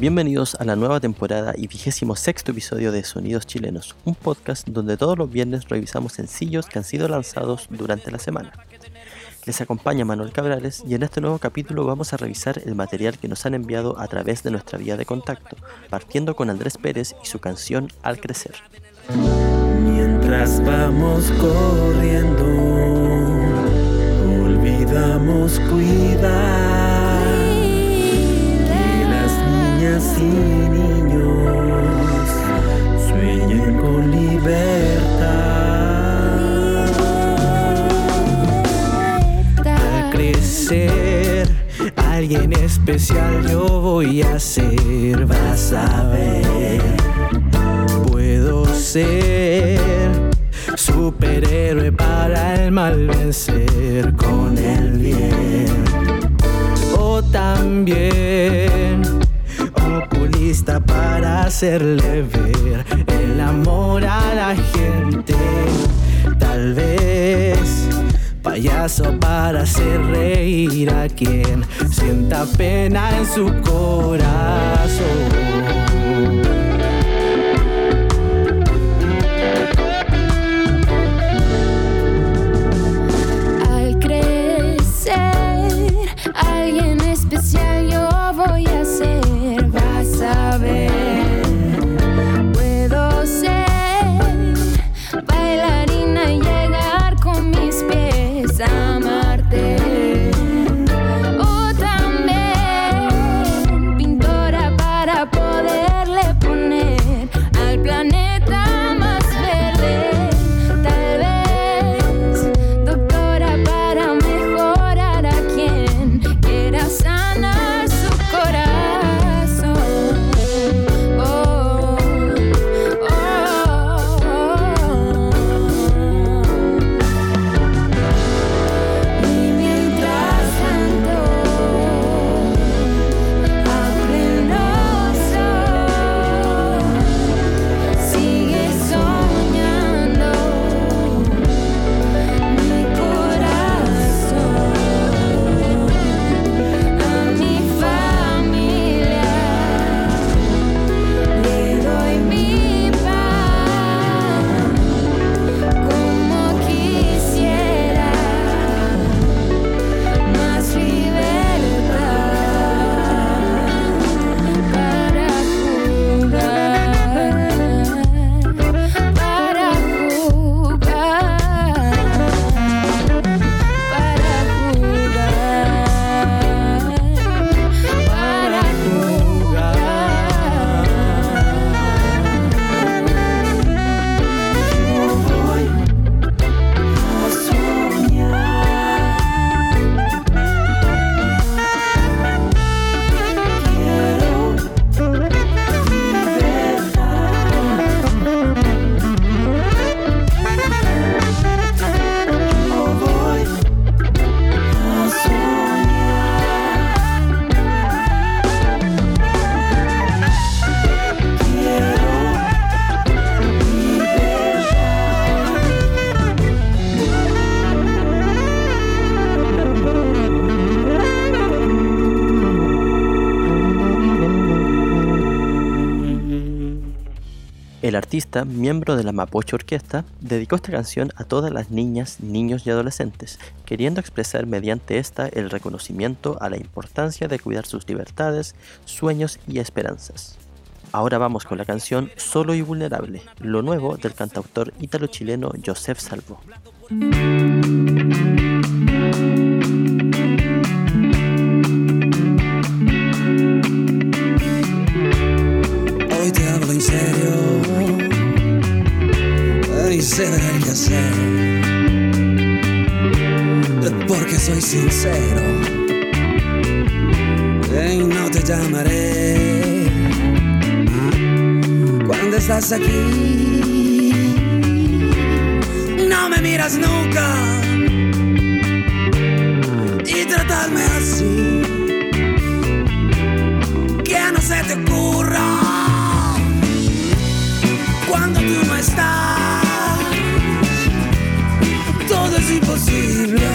Bienvenidos a la nueva temporada y vigésimo sexto episodio de Sonidos Chilenos, un podcast donde todos los viernes revisamos sencillos que han sido lanzados durante la semana. Les acompaña Manuel Cabrales y en este nuevo capítulo vamos a revisar el material que nos han enviado a través de nuestra vía de contacto, partiendo con Andrés Pérez y su canción Al Crecer. Mientras vamos corriendo, olvidamos cuidar y niños sueñen con libertad. Al crecer, alguien especial yo voy a ser, vas a ver. Puedo ser superhéroe para el mal vencer con el bien. O también oculista para hacerle ver el amor a la gente. Tal vez payaso para hacer reír a quien sienta pena en su corazón. Artista, miembro de la Mapoche Orquesta, dedicó esta canción a todas las niñas, niños y adolescentes, queriendo expresar mediante esta el reconocimiento a la importancia de cuidar sus libertades, sueños y esperanzas. Ahora vamos con la canción Solo y Vulnerable, lo nuevo del cantautor ítalo-chileno Joseph Salvo. Porque soy sincero y no te llamaré cuando estás aquí. No me miras nunca y tratarme así. Que no se te ocurra cuando tú no estás imposible.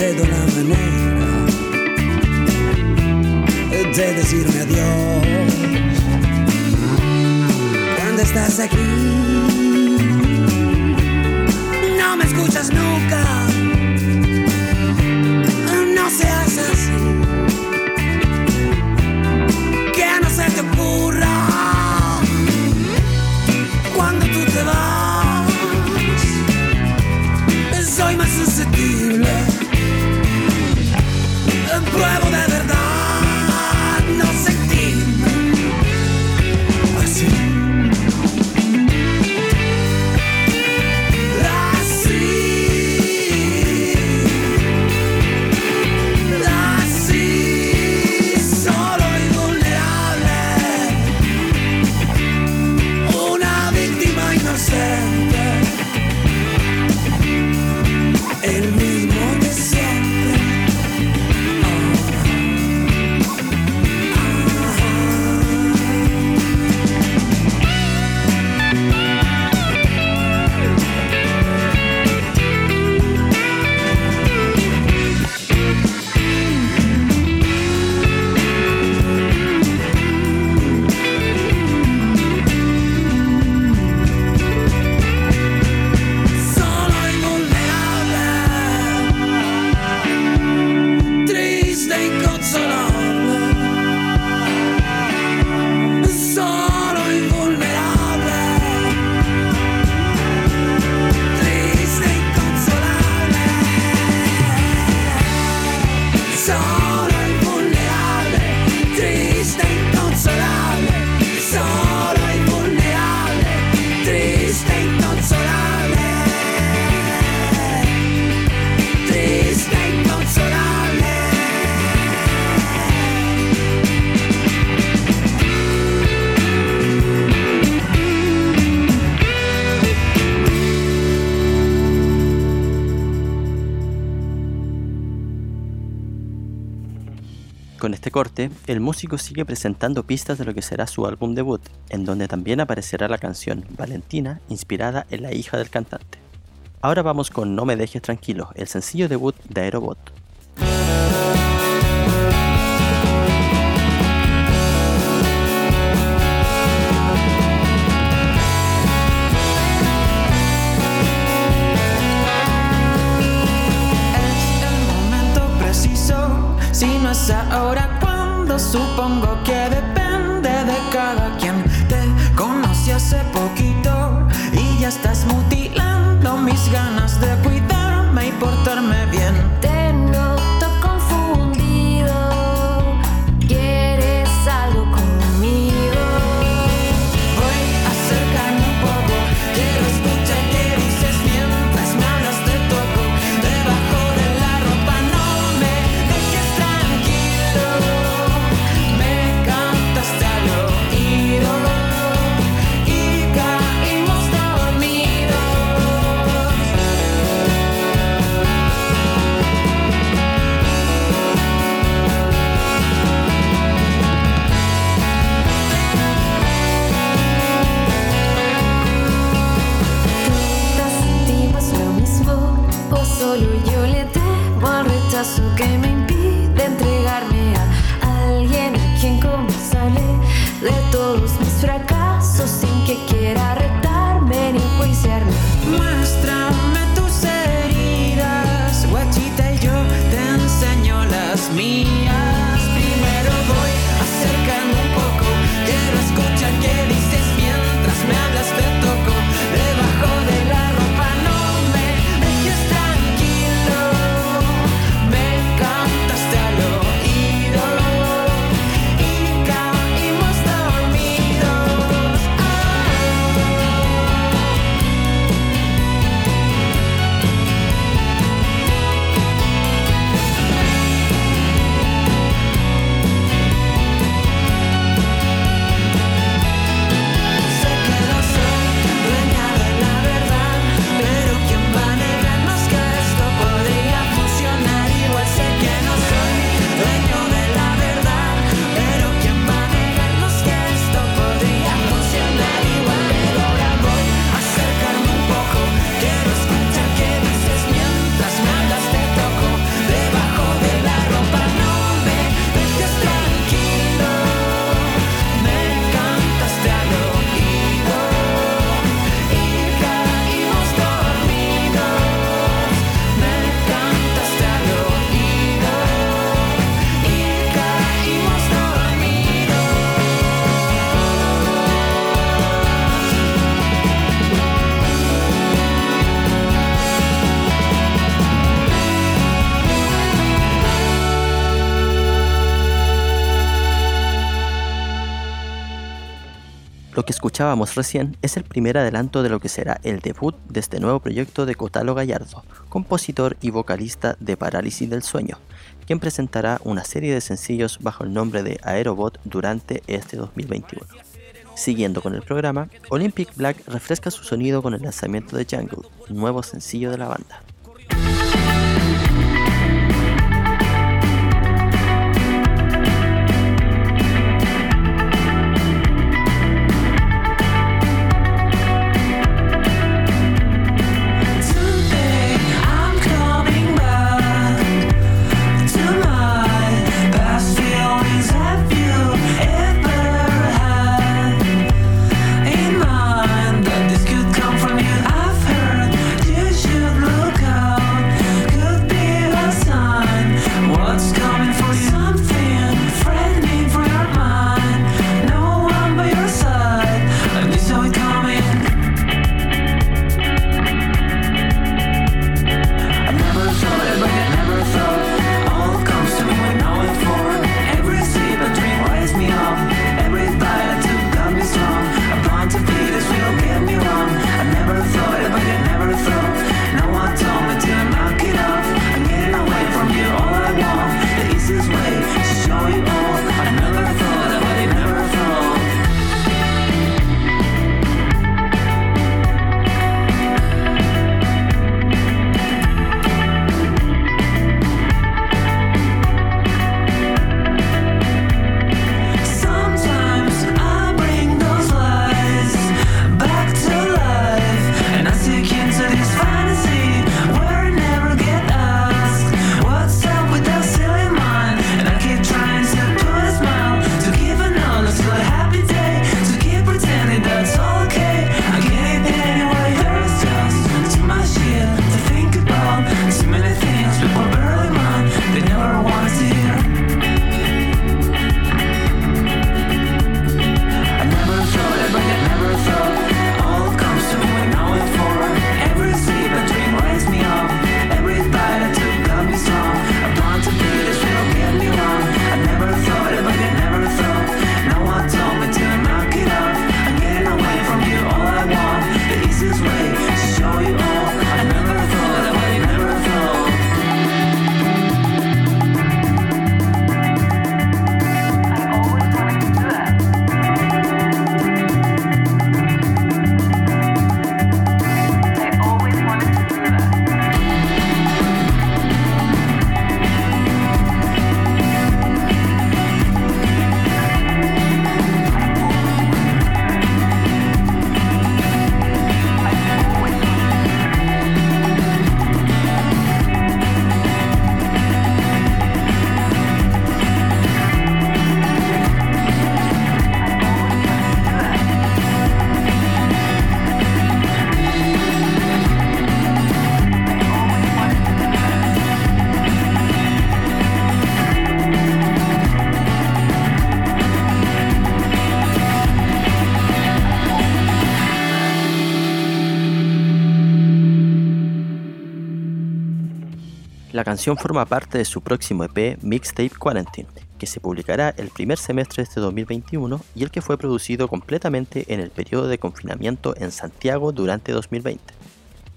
Doy la manera de decirme adiós. Cuando estás aquí, Con este corte, el músico sigue presentando pistas de lo que será su álbum debut, en donde también aparecerá la canción Valentina, inspirada en la hija del cantante. Ahora vamos con No me dejes tranquilo, el sencillo debut de Aerobot. Supongo que depende de cada quien. Te conocí hace poquito y ya estás mutilando paso me escuchábamos recién es el primer adelanto de lo que será el debut de este nuevo proyecto de Cotalo Gallardo, compositor y vocalista de Parálisis del Sueño, quien presentará una serie de sencillos bajo el nombre de Aerobot durante este 2021. Siguiendo con el programa, Olympic Black refresca su sonido con el lanzamiento de Jungle, nuevo sencillo de la banda. La canción forma parte de su próximo EP Mixtape Quarantine, que se publicará el primer semestre de este 2021 y el que fue producido completamente en el periodo de confinamiento en Santiago durante 2020.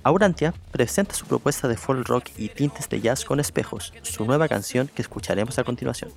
Aurantia presenta su propuesta de folk rock y tintes de jazz con espejos, su nueva canción que escucharemos a continuación.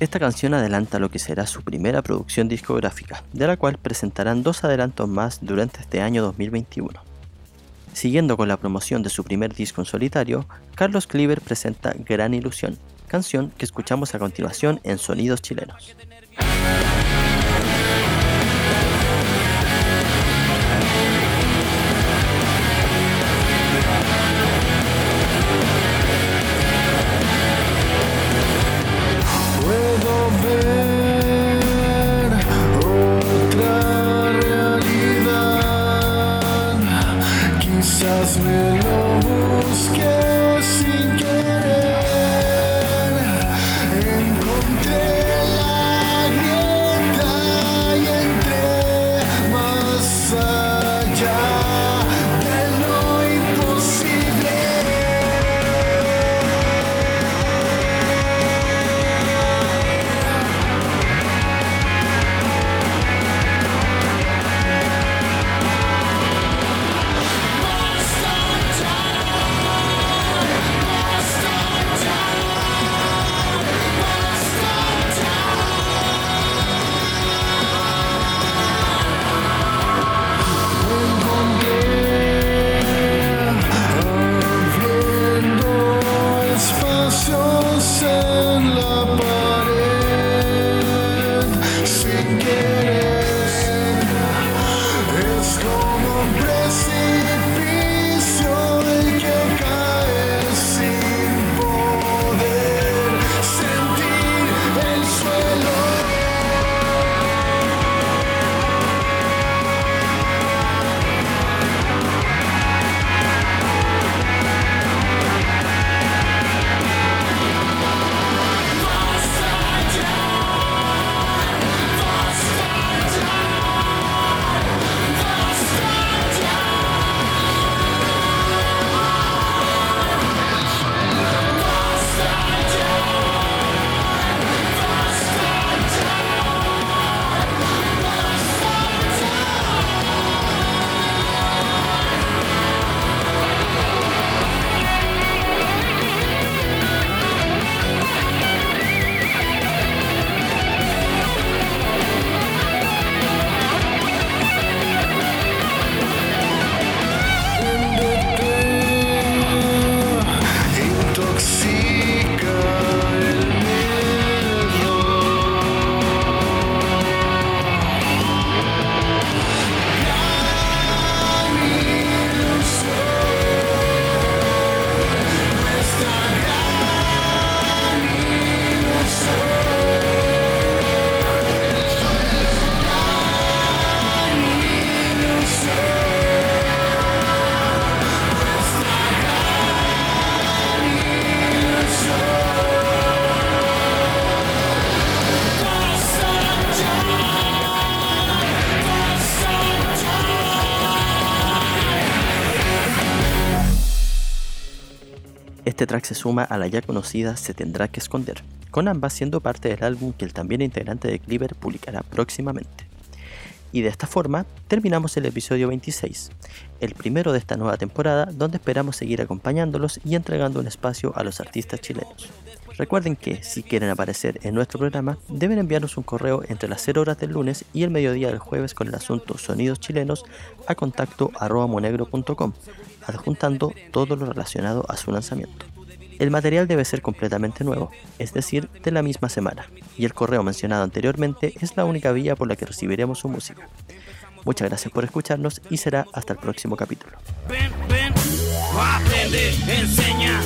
Esta canción adelanta lo que será su primera producción discográfica, de la cual presentarán dos adelantos más durante este año 2021. Siguiendo con la promoción de su primer disco en solitario, Carlos Cleaver presenta Gran Ilusión, canción que escuchamos a continuación en Sonidos Chilenos. Este track se suma a la ya conocida Se tendrá que esconder, con ambas siendo parte del álbum que el también integrante de Cleaver publicará próximamente. Y de esta forma terminamos el episodio 26, el primero de esta nueva temporada donde esperamos seguir acompañándolos y entregando un espacio a los artistas chilenos. Recuerden que si quieren aparecer en nuestro programa deben enviarnos un correo entre las 0 horas del lunes y el mediodía del jueves con el asunto Sonidos Chilenos a contacto monegro.com, adjuntando todo lo relacionado a su lanzamiento. El material debe ser completamente nuevo, es decir, de la misma semana, y el correo mencionado anteriormente es la única vía por la que recibiremos su música. Muchas gracias por escucharnos y será hasta el próximo capítulo. Ven, ven, enseña.